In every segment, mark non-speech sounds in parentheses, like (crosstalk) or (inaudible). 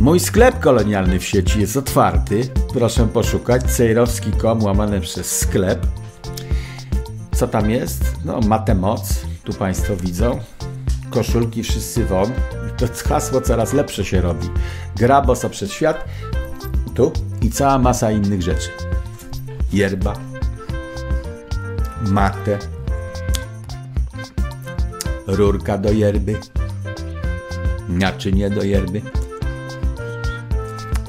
Mój sklep kolonialny w sieci jest otwarty. Proszę poszukać cejrowski.com łamane przez sklep. Co tam jest? No, matę moc. Tu Państwo widzą. Koszulki wszyscy won. (laughs) To hasło coraz lepsze się robi. Gra boso przed świat. Tu i cała masa innych rzeczy. Yerba. Matę. Rurka do yerby. Naczynie do yerby.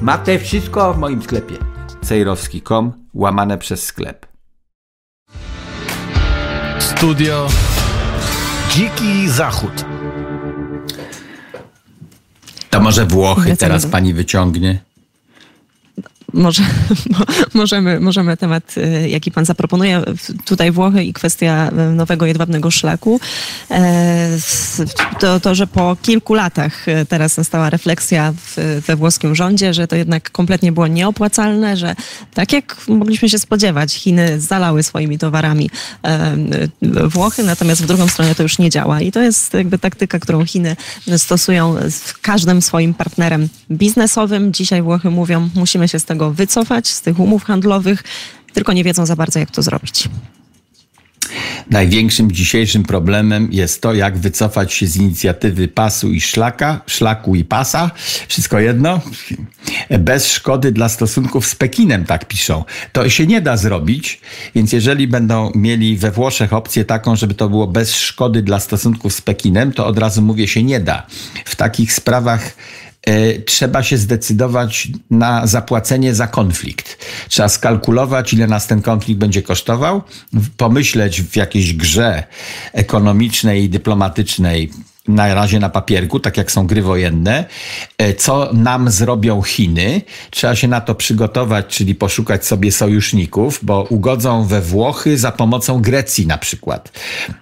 Matę wszystko w moim sklepie. Cejrowski.com łamane przez sklep. Studio Dziki Zachód. To może Włochy teraz pani wyciągnie? Może, mo- (laughs) możemy, możemy temat, y, jaki pan zaproponuje, tutaj Włochy i kwestia y, nowego jedwabnego szlaku. E, To, to, że po kilku latach y, teraz nastała refleksja w, we włoskim rządzie, że to jednak kompletnie było nieopłacalne, że tak jak mogliśmy się spodziewać, Chiny zalały swoimi towarami e, Włochy, natomiast w drugą stronę to już nie działa. I to jest jakby taktyka, którą Chiny stosują z każdym swoim partnerem biznesowym. Dzisiaj Włochy mówią, musimy się z tego wycofać, z tych umów handlowych, tylko nie wiedzą za bardzo, jak to zrobić. Największym dzisiejszym problemem jest to, jak wycofać się z inicjatywy pasu i szlaka, szlaku i pasa, wszystko jedno, bez szkody dla stosunków z Pekinem, tak piszą. To się nie da zrobić, więc jeżeli będą mieli we Włoszech opcję taką, żeby to było bez szkody dla stosunków z Pekinem, to od razu mówię, się nie da. W takich sprawach trzeba się zdecydować na zapłacenie za konflikt. Trzeba skalkulować, ile nas ten konflikt będzie kosztował, pomyśleć w jakiejś grze ekonomicznej i dyplomatycznej, na razie na papierku, tak jak są gry wojenne, e, co nam zrobią Chiny. Trzeba się na to przygotować, czyli poszukać sobie sojuszników, bo ugodzą we Włochy za pomocą Grecji na przykład.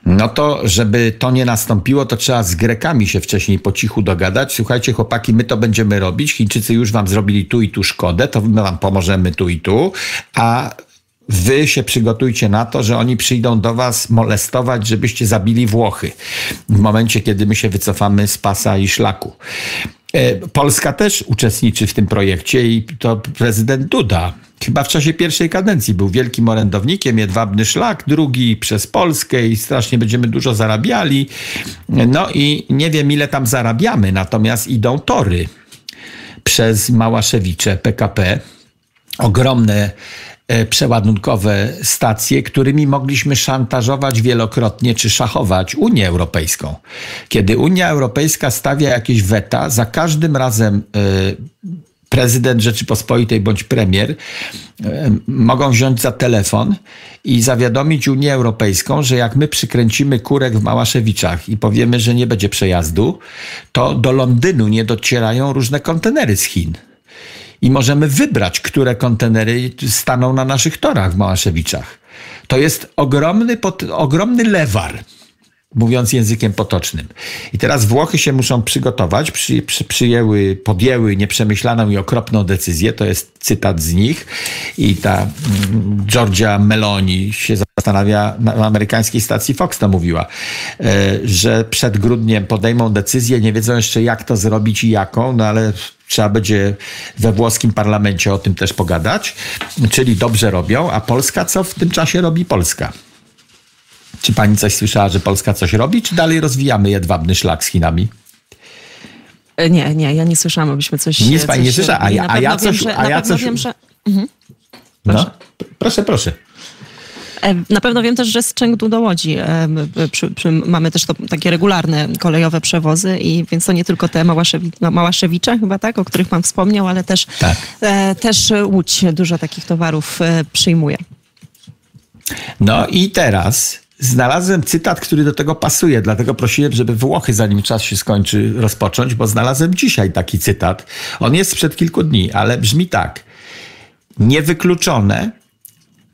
No to, żeby to nie nastąpiło, to trzeba z Grekami się wcześniej po cichu dogadać. Słuchajcie, chłopaki, my to będziemy robić. Chińczycy już wam zrobili tu i tu szkodę, to my wam pomożemy tu i tu, a Wy się przygotujcie na to, że oni przyjdą do was molestować, żebyście zabili Włochy w momencie, kiedy my się wycofamy z pasa i szlaku. E, Polska też uczestniczy w tym projekcie i to prezydent Duda. Chyba w czasie pierwszej kadencji był wielkim orędownikiem, jedwabny szlak, drugi przez Polskę i strasznie będziemy dużo zarabiali. No i nie wiem ile tam zarabiamy, natomiast idą tory przez Małaszewicze PKP ogromne przeładunkowe stacje, którymi mogliśmy szantażować wielokrotnie czy szachować Unię Europejską. Kiedy Unia Europejska stawia jakieś weta, za każdym razem e, prezydent Rzeczypospolitej bądź premier e, mogą wziąć za telefon i zawiadomić Unię Europejską, że jak my przykręcimy kurek w Małaszewiczach i powiemy, że nie będzie przejazdu, to do Londynu nie docierają różne kontenery z Chin i możemy wybrać, które kontenery staną na naszych torach w Małaszewiczach. To jest ogromny, ogromny lewar, mówiąc językiem potocznym. I teraz Włochy się muszą przygotować, przy, przy, przyjęły, podjęły nieprzemyślaną i okropną decyzję, to jest cytat z nich i ta mm, Georgia Meloni się zastanawia, na amerykańskiej stacji Fox to mówiła, e, że przed grudniem podejmą decyzję, nie wiedzą jeszcze jak to zrobić i jaką, no ale trzeba będzie we włoskim parlamencie o tym też pogadać, czyli dobrze robią, a Polska co w tym czasie robi Polska? Czy pani coś słyszała, że Polska coś robi, czy dalej rozwijamy jedwabny szlak z Chinami? E, Nie, nie, ja nie słyszałam, abyśmy coś Nic pani nie coś słyszała, a ja- a ja pewno wiem, coś- że- a ja coś- wiem, że No, proszę, proszę. E, Na pewno wiem też, że z Chengdu do Łodzi e, przy, przy, mamy też to, takie regularne kolejowe przewozy i więc to nie tylko te Małaszewi, no, Małaszewicze chyba tak, o których pan wspomniał, ale też, Tak. e, też Łódź dużo takich towarów e, przyjmuje. No i teraz znalazłem cytat, który do tego pasuje, dlatego prosiłem, żeby Włochy, zanim czas się skończy, rozpocząć, bo znalazłem dzisiaj taki cytat. On jest sprzed kilku dni, ale brzmi tak. Niewykluczone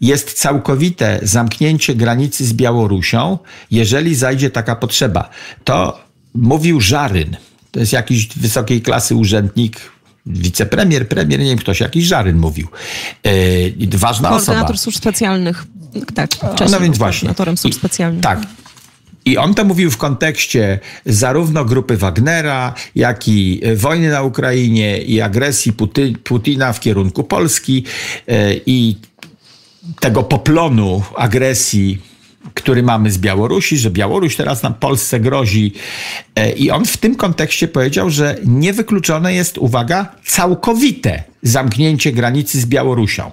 jest całkowite zamknięcie granicy z Białorusią, jeżeli zajdzie taka potrzeba. To mówił Żaryn. To jest jakiś wysokiej klasy urzędnik, wicepremier, premier, nie wiem, ktoś, jakiś Żaryn mówił. Yy, ważna osoba. Koordynator służb specjalnych, tak, wcześniej No więc właśnie. I- specjalnych. Tak. I on to mówił w kontekście zarówno grupy Wagnera, jak i wojny na Ukrainie i agresji Puty, Putina w kierunku Polski e, i tego poplonu agresji który mamy z Białorusi, że Białoruś teraz nam Polsce grozi. E, I on w tym kontekście powiedział, że niewykluczone jest, uwaga, całkowite zamknięcie granicy z Białorusią.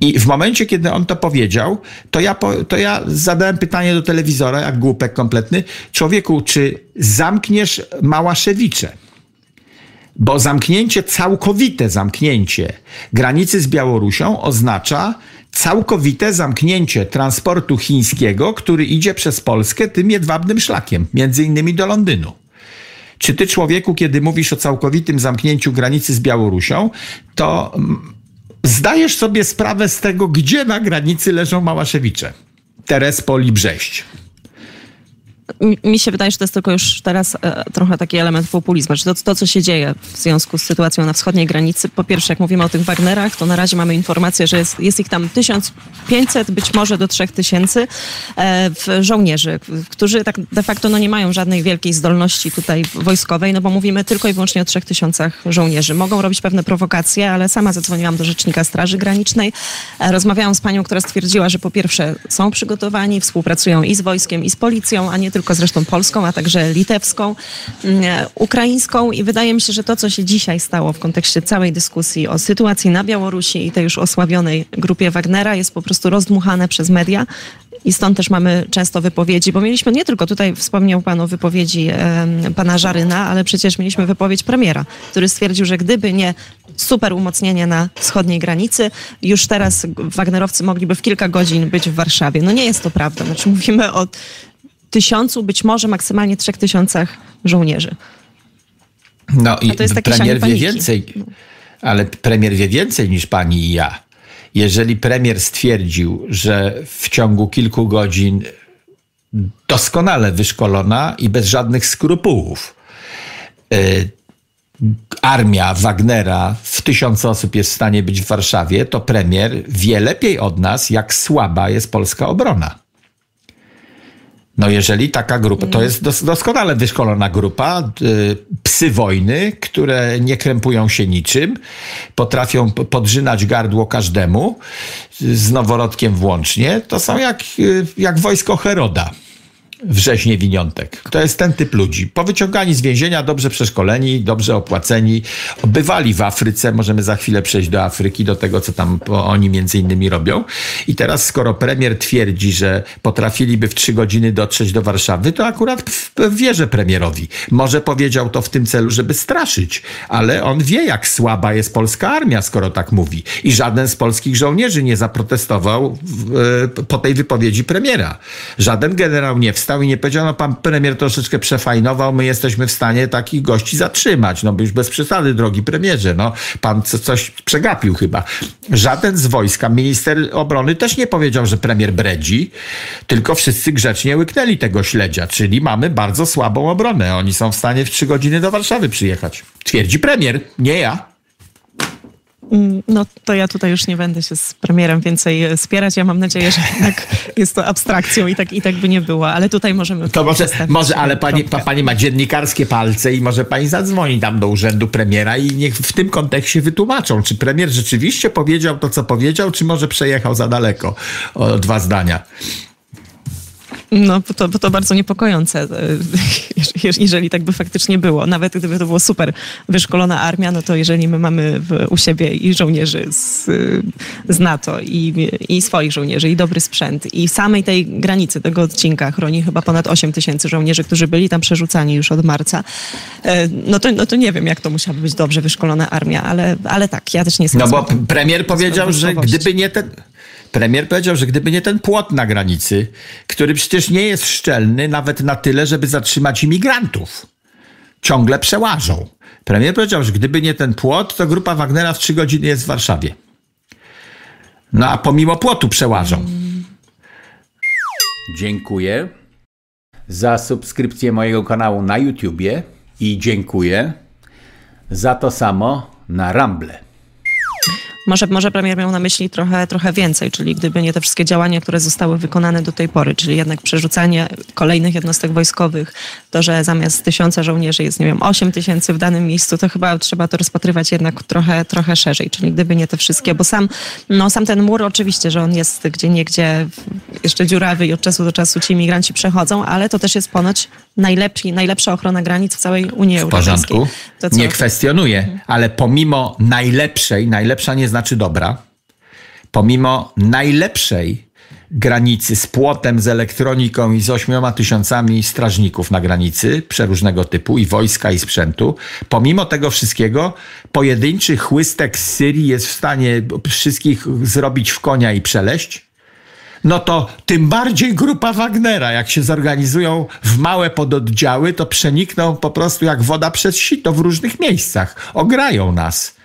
I w momencie, kiedy on to powiedział, to ja, to ja zadałem pytanie do telewizora, jak głupek kompletny, człowieku, czy zamkniesz Małaszewicze? Bo zamknięcie, całkowite zamknięcie granicy z Białorusią oznacza całkowite zamknięcie transportu chińskiego, który idzie przez Polskę tym jedwabnym szlakiem, między innymi do Londynu. Czy ty, człowieku, kiedy mówisz o całkowitym zamknięciu granicy z Białorusią, to mm, zdajesz sobie sprawę z tego, gdzie na granicy leżą Małaszewicze? Terespol i Brześć mi się wydaje, że to jest tylko już teraz e, trochę taki element populizmu, że to, to, co się dzieje w związku z sytuacją na wschodniej granicy, po pierwsze, jak mówimy o tych Wagnerach, to na razie mamy informację, że jest, jest ich tam 1500, być może do 3000 e, żołnierzy, którzy tak de facto no, nie mają żadnej wielkiej zdolności tutaj wojskowej, no bo mówimy tylko i wyłącznie o 3000 żołnierzy. Mogą robić pewne prowokacje, ale sama zadzwoniłam do rzecznika Straży Granicznej, e, rozmawiałam z panią, która stwierdziła, że po pierwsze są przygotowani, współpracują i z wojskiem, i z policją, a nie tylko tylko zresztą polską, a także litewską, mm, ukraińską i wydaje mi się, że to, co się dzisiaj stało w kontekście całej dyskusji o sytuacji na Białorusi i tej już osławionej grupie Wagnera jest po prostu rozdmuchane przez media. I stąd też mamy często wypowiedzi, bo mieliśmy nie tylko tutaj, wspomniał Pan o wypowiedzi e, Pana Żaryna, ale przecież mieliśmy wypowiedź premiera, który stwierdził, że gdyby nie super umocnienie na wschodniej granicy, już teraz Wagnerowcy mogliby w kilka godzin być w Warszawie. No nie jest to prawda. Znaczy mówimy o tysiącu, być może maksymalnie trzech tysiącach żołnierzy. No i premier wie więcej, ale premier wie więcej niż pani i ja. Jeżeli premier stwierdził, że w ciągu kilku godzin doskonale wyszkolona i bez żadnych skrupułów y, armia Wagnera w tysiąc osób jest w stanie być w Warszawie, to premier wie lepiej od nas, jak słaba jest polska obrona. No jeżeli taka grupa, to jest dos doskonale wyszkolona grupa, y, psy wojny, które nie krępują się niczym, potrafią podrzynać gardło każdemu, z noworodkiem włącznie, to są jak, y, jak wojsko Heroda wrześnie winiątek. To jest ten typ ludzi. Powyciągani z więzienia, dobrze przeszkoleni, dobrze opłaceni, bywali w Afryce, możemy za chwilę przejść do Afryki, do tego, co tam oni między innymi robią. I teraz, skoro premier twierdzi, że potrafiliby w trzy godziny dotrzeć do Warszawy, to akurat wierzę premierowi. Może powiedział to w tym celu, żeby straszyć, ale on wie, jak słaba jest polska armia, skoro tak mówi. I żaden z polskich żołnierzy nie zaprotestował e, po tej wypowiedzi premiera. Żaden generał nie wstał stał i nie powiedział, no pan premier troszeczkę przefajnował, my jesteśmy w stanie takich gości zatrzymać. No już bez przesady, drogi premierze, no pan coś przegapił chyba. Żaden z wojska, minister obrony też nie powiedział, że premier bredzi, tylko wszyscy grzecznie łyknęli tego śledzia, czyli mamy bardzo słabą obronę. Oni są w stanie w trzy godziny do Warszawy przyjechać. Twierdzi premier, nie ja. Mm, no to ja tutaj już nie będę się z premierem więcej e, spierać. Ja mam nadzieję, że (laughs) tak jest to abstrakcją i tak, i tak by nie było, ale tutaj możemy... To może, może ale pani, pa, pani ma dziennikarskie palce i może pani zadzwoni tam do urzędu premiera i niech w tym kontekście wytłumaczą, czy premier rzeczywiście powiedział to, co powiedział, czy może przejechał za daleko o dwa zdania. No, to, to bardzo niepokojące, e, (laughs) jeżeli tak by faktycznie było. Nawet gdyby to było super wyszkolona armia, no to jeżeli my mamy w, u siebie i żołnierzy z, z NATO, i, i swoich żołnierzy, i dobry sprzęt, i samej tej granicy tego odcinka chroni chyba ponad 8 tysięcy żołnierzy, którzy byli tam przerzucani już od marca, e, no to, no to nie wiem, jak to musiałaby być dobrze wyszkolona armia, ale, ale tak, ja też nie jestem... No bo premier powiedział, że gdyby nie ten Premier powiedział, że gdyby nie ten płot na granicy, który przecież nie jest szczelny nawet na tyle, żeby zatrzymać imigrantów, ciągle przełażą. Premier powiedział, że gdyby nie ten płot, to grupa Wagnera w trzy godziny jest w Warszawie. No a pomimo płotu przełażą. Dziękuję za subskrypcję mojego kanału na YouTubie i dziękuję za to samo na Ramble. Może, może premier miał na myśli trochę, trochę więcej, czyli gdyby nie te wszystkie działania, które zostały wykonane do tej pory, czyli jednak przerzucanie kolejnych jednostek wojskowych, to, że zamiast tysiąca żołnierzy jest, nie wiem, 8 tysięcy w danym miejscu, to chyba trzeba to rozpatrywać jednak trochę, trochę szerzej, czyli gdyby nie te wszystkie, bo sam, no, sam ten mur oczywiście, że on jest gdzie niegdzie jeszcze dziurawy i od czasu do czasu ci imigranci przechodzą, ale to też jest ponoć najlepsi, najlepsza ochrona granic w całej Unii w Europejskiej. porządku. To co- Nie kwestionuję, ale pomimo najlepszej, najlepsza nie znaczy dobra, pomimo najlepszej granicy z płotem, z elektroniką i z ośmioma tysiącami strażników na granicy przeróżnego typu i wojska i sprzętu, pomimo tego wszystkiego pojedynczy chłystek z Syrii jest w stanie wszystkich zrobić w konia i przeleść, no to tym bardziej grupa Wagnera, jak się zorganizują w małe pododdziały, to przenikną po prostu jak woda przez sito w różnych miejscach. Ograją nas.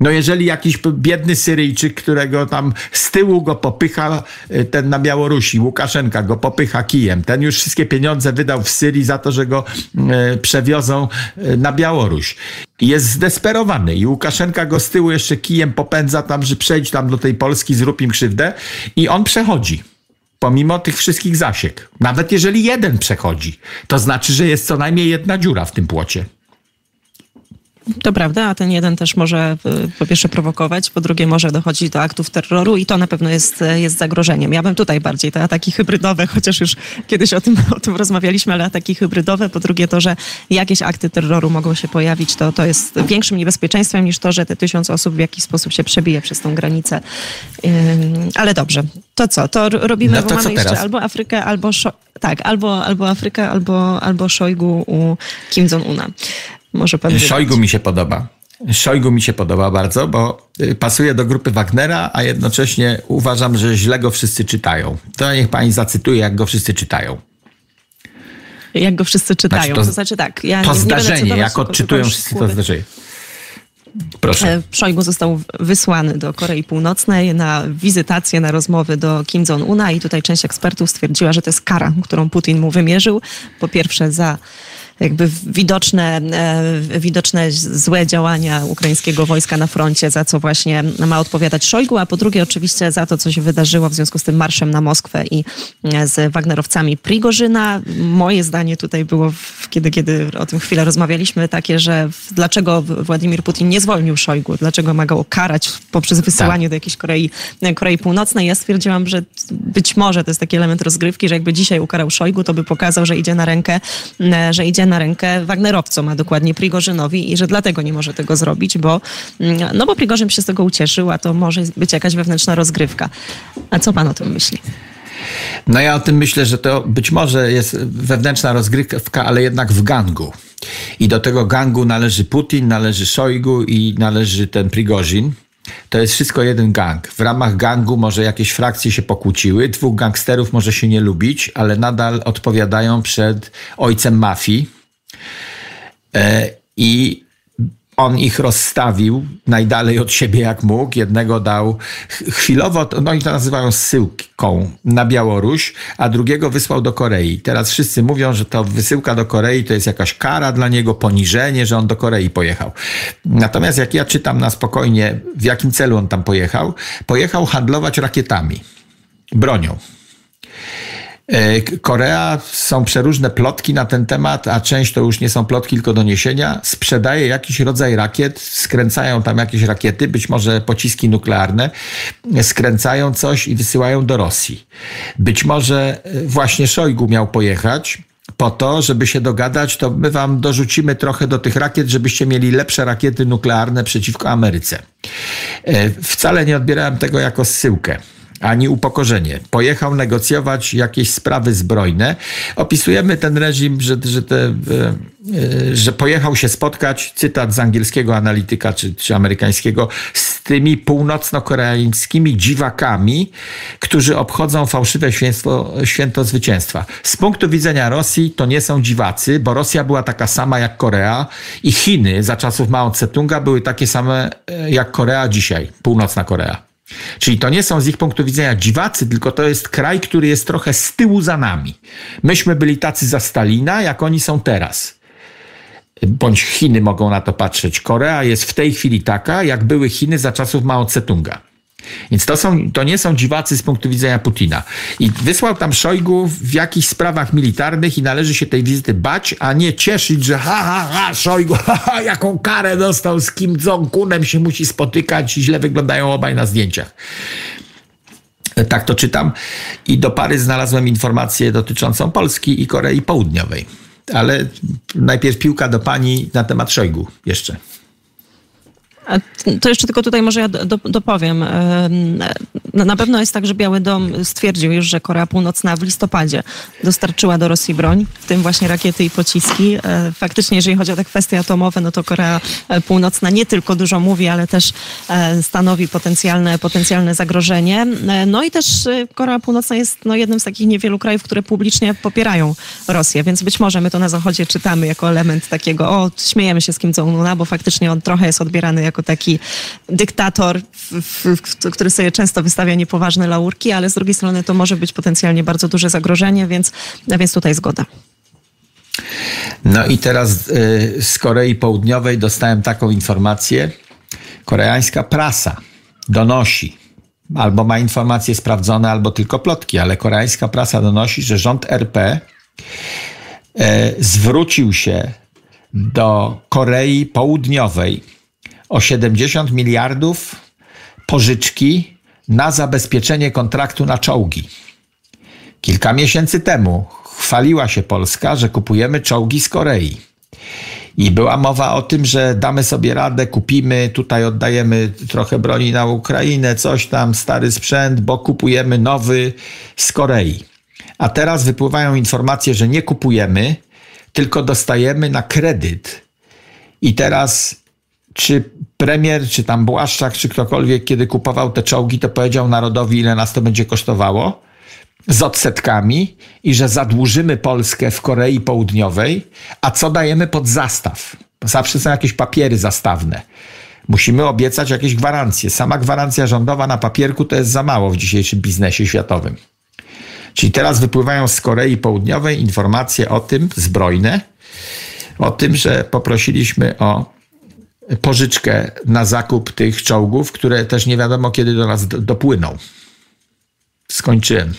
No jeżeli jakiś biedny Syryjczyk, którego tam z tyłu go popycha y, ten na Białorusi, Łukaszenka go popycha kijem, ten już wszystkie pieniądze wydał w Syrii za to, że go y, przewiozą y, na Białoruś. Jest zdesperowany i Łukaszenka go z tyłu jeszcze kijem popędza tam, że przejdź tam do tej Polski, zrób im krzywdę i on przechodzi. Pomimo tych wszystkich zasiek. Nawet jeżeli jeden przechodzi, to znaczy, że jest co najmniej jedna dziura w tym płocie. To prawda, a ten jeden też może y, po pierwsze prowokować, po drugie może dochodzić do aktów terroru i to na pewno jest, jest zagrożeniem. Ja bym tutaj bardziej te ataki hybrydowe, chociaż już kiedyś o tym, (laughs) o tym rozmawialiśmy, ale ataki hybrydowe, po drugie to, że jakieś akty terroru mogą się pojawić, to, to jest większym niebezpieczeństwem niż to, że te tysiąc osób w jakiś sposób się przebije przez tą granicę. Ale dobrze, to co? To robimy, No bo to co mamy jeszcze teraz? albo Afrykę, albo tak, albo, albo Afrykę, albo, albo Szojgu u Kim Jong-una. Może pan. Szojgu mi się podoba. Szojgu mi się podoba bardzo, bo y, pasuje do grupy Wagnera, a jednocześnie uważam, że źle go wszyscy czytają. To niech pani zacytuje, jak go wszyscy czytają. Jak go wszyscy czytają. Znaczy to, to- znaczy tak, ja To nie, nie zdarzenie, cytować, jak odczytują wszyscy to zdarzenie. Proszę. E, Szojgu został wysłany do Korei Północnej na wizytację, na rozmowy do Kim Jong-una i tutaj część ekspertów stwierdziła, że to jest kara, którą Putin mu wymierzył. Po pierwsze za jakby widoczne, e, widoczne złe działania ukraińskiego wojska na froncie, za co właśnie ma odpowiadać Szojgu, a po drugie oczywiście za to, co się wydarzyło w związku z tym marszem na Moskwę i e, z Wagnerowcami Prigorzyna. Moje zdanie tutaj było, kiedy, kiedy o tym chwilę rozmawialiśmy, takie, że dlaczego Władimir Putin nie zwolnił Szojgu, dlaczego ma go karać poprzez wysyłanie do jakiejś Korei, Korei Północnej. Ja stwierdziłam, że być może to jest taki element rozgrywki, że jakby dzisiaj ukarał Szojgu, to by pokazał, że idzie na rękę, e, że idzie na rękę Wagnerowcom, a dokładnie Prigorzynowi i że dlatego nie może tego zrobić, bo, mm, no bo Prigorzyn się z tego ucieszył, a to może być jakaś wewnętrzna rozgrywka. A co pan o tym myśli? No ja o tym myślę, że to być może jest wewnętrzna rozgrywka, ale jednak w gangu. I do tego gangu należy Putin, należy Szojgu i należy ten Prigorzin. To jest wszystko jeden gang. W ramach gangu może jakieś frakcje się pokłóciły, dwóch gangsterów może się nie lubić, ale nadal odpowiadają przed ojcem mafii. E, I on ich rozstawił najdalej od siebie jak mógł. Jednego dał ch- chwilowo, no i to nazywają zsyłką na Białoruś, a drugiego wysłał do Korei. Teraz wszyscy mówią, że to wysyłka do Korei to jest jakaś kara dla niego, poniżenie, że on do Korei pojechał. Natomiast jak ja czytam na spokojnie, w jakim celu on tam pojechał, pojechał handlować rakietami, bronią. E, Korea, są przeróżne plotki na ten temat, a część to już nie są plotki, tylko doniesienia. Sprzedaje jakiś rodzaj rakiet, skręcają tam jakieś rakiety, być może pociski nuklearne, skręcają coś i wysyłają do Rosji. Być może e, właśnie Szojgu miał pojechać po to, żeby się dogadać, to my wam dorzucimy trochę do tych rakiet, żebyście mieli lepsze rakiety nuklearne przeciwko Ameryce. E, Wcale nie odbierałem tego jako zsyłkę ani upokorzenie. Pojechał negocjować jakieś sprawy zbrojne. Opisujemy ten reżim, że, że, te, e, e, że pojechał się spotkać, cytat z angielskiego analityka czy, czy amerykańskiego, z tymi północno-koreańskimi dziwakami, którzy obchodzą fałszywe święto, święto zwycięstwa. Z punktu widzenia Rosji to nie są dziwacy, bo Rosja była taka sama jak Korea i Chiny za czasów Mao Tse-tunga były takie same e, jak Korea dzisiaj, północna Korea. Czyli to nie są z ich punktu widzenia dziwacy, tylko to jest kraj, który jest trochę z tyłu za nami. Myśmy byli tacy za Stalina, jak oni są teraz. bądź Chiny mogą na to patrzeć. Korea jest w tej chwili taka, jak były Chiny za czasów Mao Tse-tunga. Więc to, są, to nie są dziwacy z punktu widzenia Putina. I wysłał tam Szojgu w jakichś sprawach militarnych i należy się tej wizyty bać, a nie cieszyć, że ha, ha, ha, Szojgu, (laughs) ha, ha, jaką karę dostał, z Kim Jong-unem się musi spotykać i źle wyglądają obaj na zdjęciach. Tak to czytam. I do pary znalazłem informację dotyczącą Polski i Korei Południowej. Ale najpierw piłka do pani na temat Szojgu jeszcze. To jeszcze tylko tutaj może ja dopowiem. Na pewno jest tak, że Biały Dom stwierdził już, że Korea Północna w listopadzie dostarczyła do Rosji broń, w tym właśnie rakiety i pociski. E, faktycznie, jeżeli chodzi o te kwestie atomowe, no to Korea Północna nie tylko dużo mówi, ale też e, stanowi potencjalne, potencjalne zagrożenie. E, no i też Korea Północna jest no, jednym z takich niewielu krajów, które publicznie popierają Rosję, więc być może my to na Zachodzie czytamy jako element takiego, o, śmiejemy się z Kim Jong-una, bo faktycznie on trochę jest odbierany jako jako taki dyktator, który sobie często wystawia niepoważne laurki, ale z drugiej strony to może być potencjalnie bardzo duże zagrożenie, więc, więc tutaj zgoda. No i teraz y, z Korei Południowej dostałem taką informację. Koreańska prasa donosi, albo ma informacje sprawdzone, albo tylko plotki, ale koreańska prasa donosi, że rząd RP y, zwrócił się do Korei Południowej o 70 miliardów pożyczki na zabezpieczenie kontraktu na czołgi. Kilka miesięcy temu chwaliła się Polska, że kupujemy czołgi z Korei. I była mowa o tym, że damy sobie radę, kupimy, tutaj oddajemy trochę broni na Ukrainę, coś tam, stary sprzęt, bo kupujemy nowy z Korei. A teraz wypływają informacje, że nie kupujemy, tylko dostajemy na kredyt. I teraz czy premier, czy tam Błaszczak, czy ktokolwiek, kiedy kupował te czołgi, to powiedział narodowi, ile nas to będzie kosztowało z odsetkami i że zadłużymy Polskę w Korei Południowej, a co dajemy pod zastaw? Zawsze są jakieś papiery zastawne. Musimy obiecać jakieś gwarancje. Sama gwarancja rządowa na papierku to jest za mało w dzisiejszym biznesie światowym. Czyli teraz wypływają z Korei Południowej informacje o tym, zbrojne, o tym, że poprosiliśmy o pożyczkę na zakup tych czołgów, które też nie wiadomo kiedy do nas dopłyną. Skończyłem.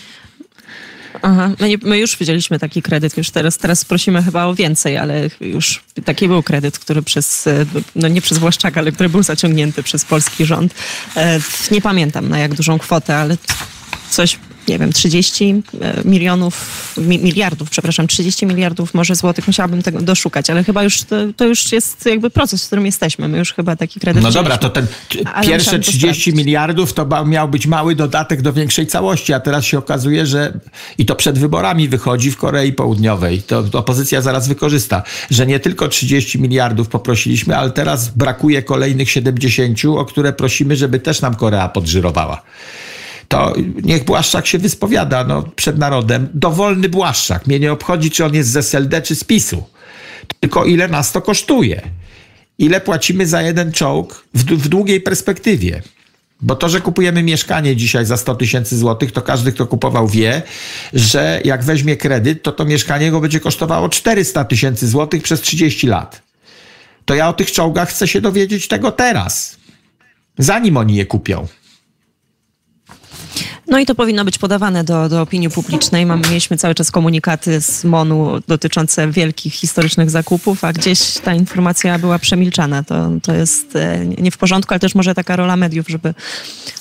Aha, my, nie, my, już widzieliśmy taki kredyt, już teraz, teraz prosimy chyba o więcej, ale już taki był kredyt, który przez, no nie przez Błaszczaka, ale który był zaciągnięty przez polski rząd. E, nie pamiętam na jak dużą kwotę, ale coś nie wiem, 30 e, milionów, miliardów, przepraszam, 30 miliardów może złotych, musiałabym tego doszukać, ale chyba już to, to, już jest jakby proces, w którym jesteśmy. My już chyba taki kredyt No dobra, to ten pierwsze 30 miliardów to miał być mały dodatek do większej całości, a teraz się okazuje, że i to przed wyborami wychodzi w Korei Południowej, to opozycja zaraz wykorzysta, że nie tylko 30 miliardów poprosiliśmy, ale teraz brakuje kolejnych 70, o które prosimy, żeby też nam Korea podżyrowała to niech Błaszczak się wyspowiada no, przed narodem. Dowolny Błaszczak. Mnie nie obchodzi, czy on jest z SLD, czy z PiSu. Tylko ile nas to kosztuje. Ile płacimy za jeden czołg w, w długiej perspektywie. Bo to, że kupujemy mieszkanie dzisiaj za 100 tysięcy złotych, to każdy, kto kupował, wie, że jak weźmie kredyt, to to mieszkanie go będzie kosztowało 400 tysięcy złotych przez 30 lat. To ja o tych czołgach chcę się dowiedzieć tego teraz, zanim oni je kupią. No i to powinno być podawane do, do opinii publicznej. Mam, mieliśmy cały czas komunikaty z MONU dotyczące wielkich historycznych zakupów, a gdzieś ta informacja była przemilczana. To, to jest e, nie w porządku, ale też może taka rola mediów, żeby,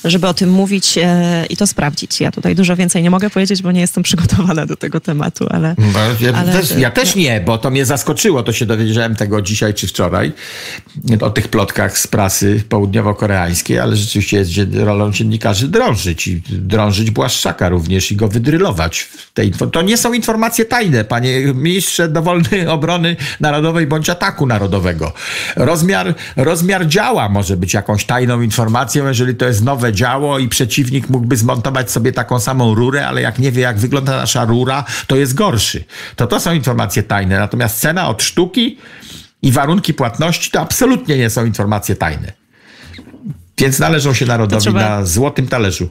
żeby o tym mówić e, i to sprawdzić. Ja tutaj dużo więcej nie mogę powiedzieć, bo nie jestem przygotowana do tego tematu, ale... Ja, ale, też, ja też nie, bo to mnie zaskoczyło. To się dowiedziałem tego dzisiaj czy wczoraj o tych plotkach z prasy południowo-koreańskiej, ale rzeczywiście jest rolą dziennikarzy drążyć i drążyć Błaszczaka również i go wydrylować. Tej, to nie są informacje tajne, panie ministrze dowolnej (laughs) obrony narodowej bądź ataku narodowego. Rozmiar, rozmiar działa może być jakąś tajną informacją, jeżeli to jest nowe działo i przeciwnik mógłby zmontować sobie taką samą rurę, ale jak nie wie, jak wygląda nasza rura, to jest gorszy. To to są informacje tajne. Natomiast cena od sztuki i warunki płatności to absolutnie nie są informacje tajne. Więc należą się narodowi trzeba... na złotym talerzu.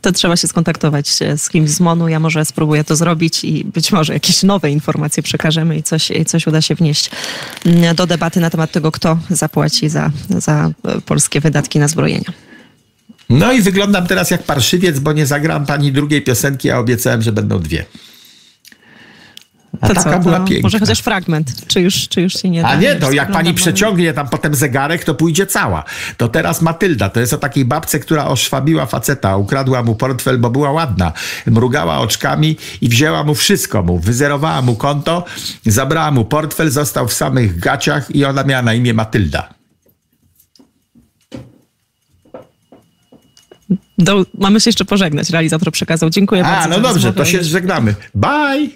To trzeba się skontaktować e, z kimś z MONU. Ja może spróbuję to zrobić i być może jakieś nowe informacje przekażemy i coś, coś uda się wnieść mm, do debaty na temat tego, kto zapłaci za, za e, polskie wydatki na zbrojenia. No i wyglądam teraz jak parszywiec, bo nie zagram pani drugiej piosenki, a obiecałem, że będą dwie. A To taka co, była piękna. może chociaż fragment, czy już, czy już się nie da? A nie, to jak pani przeciągnie tam potem zegarek, to pójdzie cała. To teraz Matylda, to jest o takiej babce, która oszwabiła faceta, ukradła mu portfel, bo była ładna. Mrugała oczkami i wzięła mu wszystko mu. Wyzerowała mu konto, zabrała mu portfel, został w samych gaciach i ona miała na imię Matylda. Do, mamy się jeszcze pożegnać. Realizator przekazał. Dziękuję bardzo. A, no dobrze, rozmowę to się żegnamy. Bye!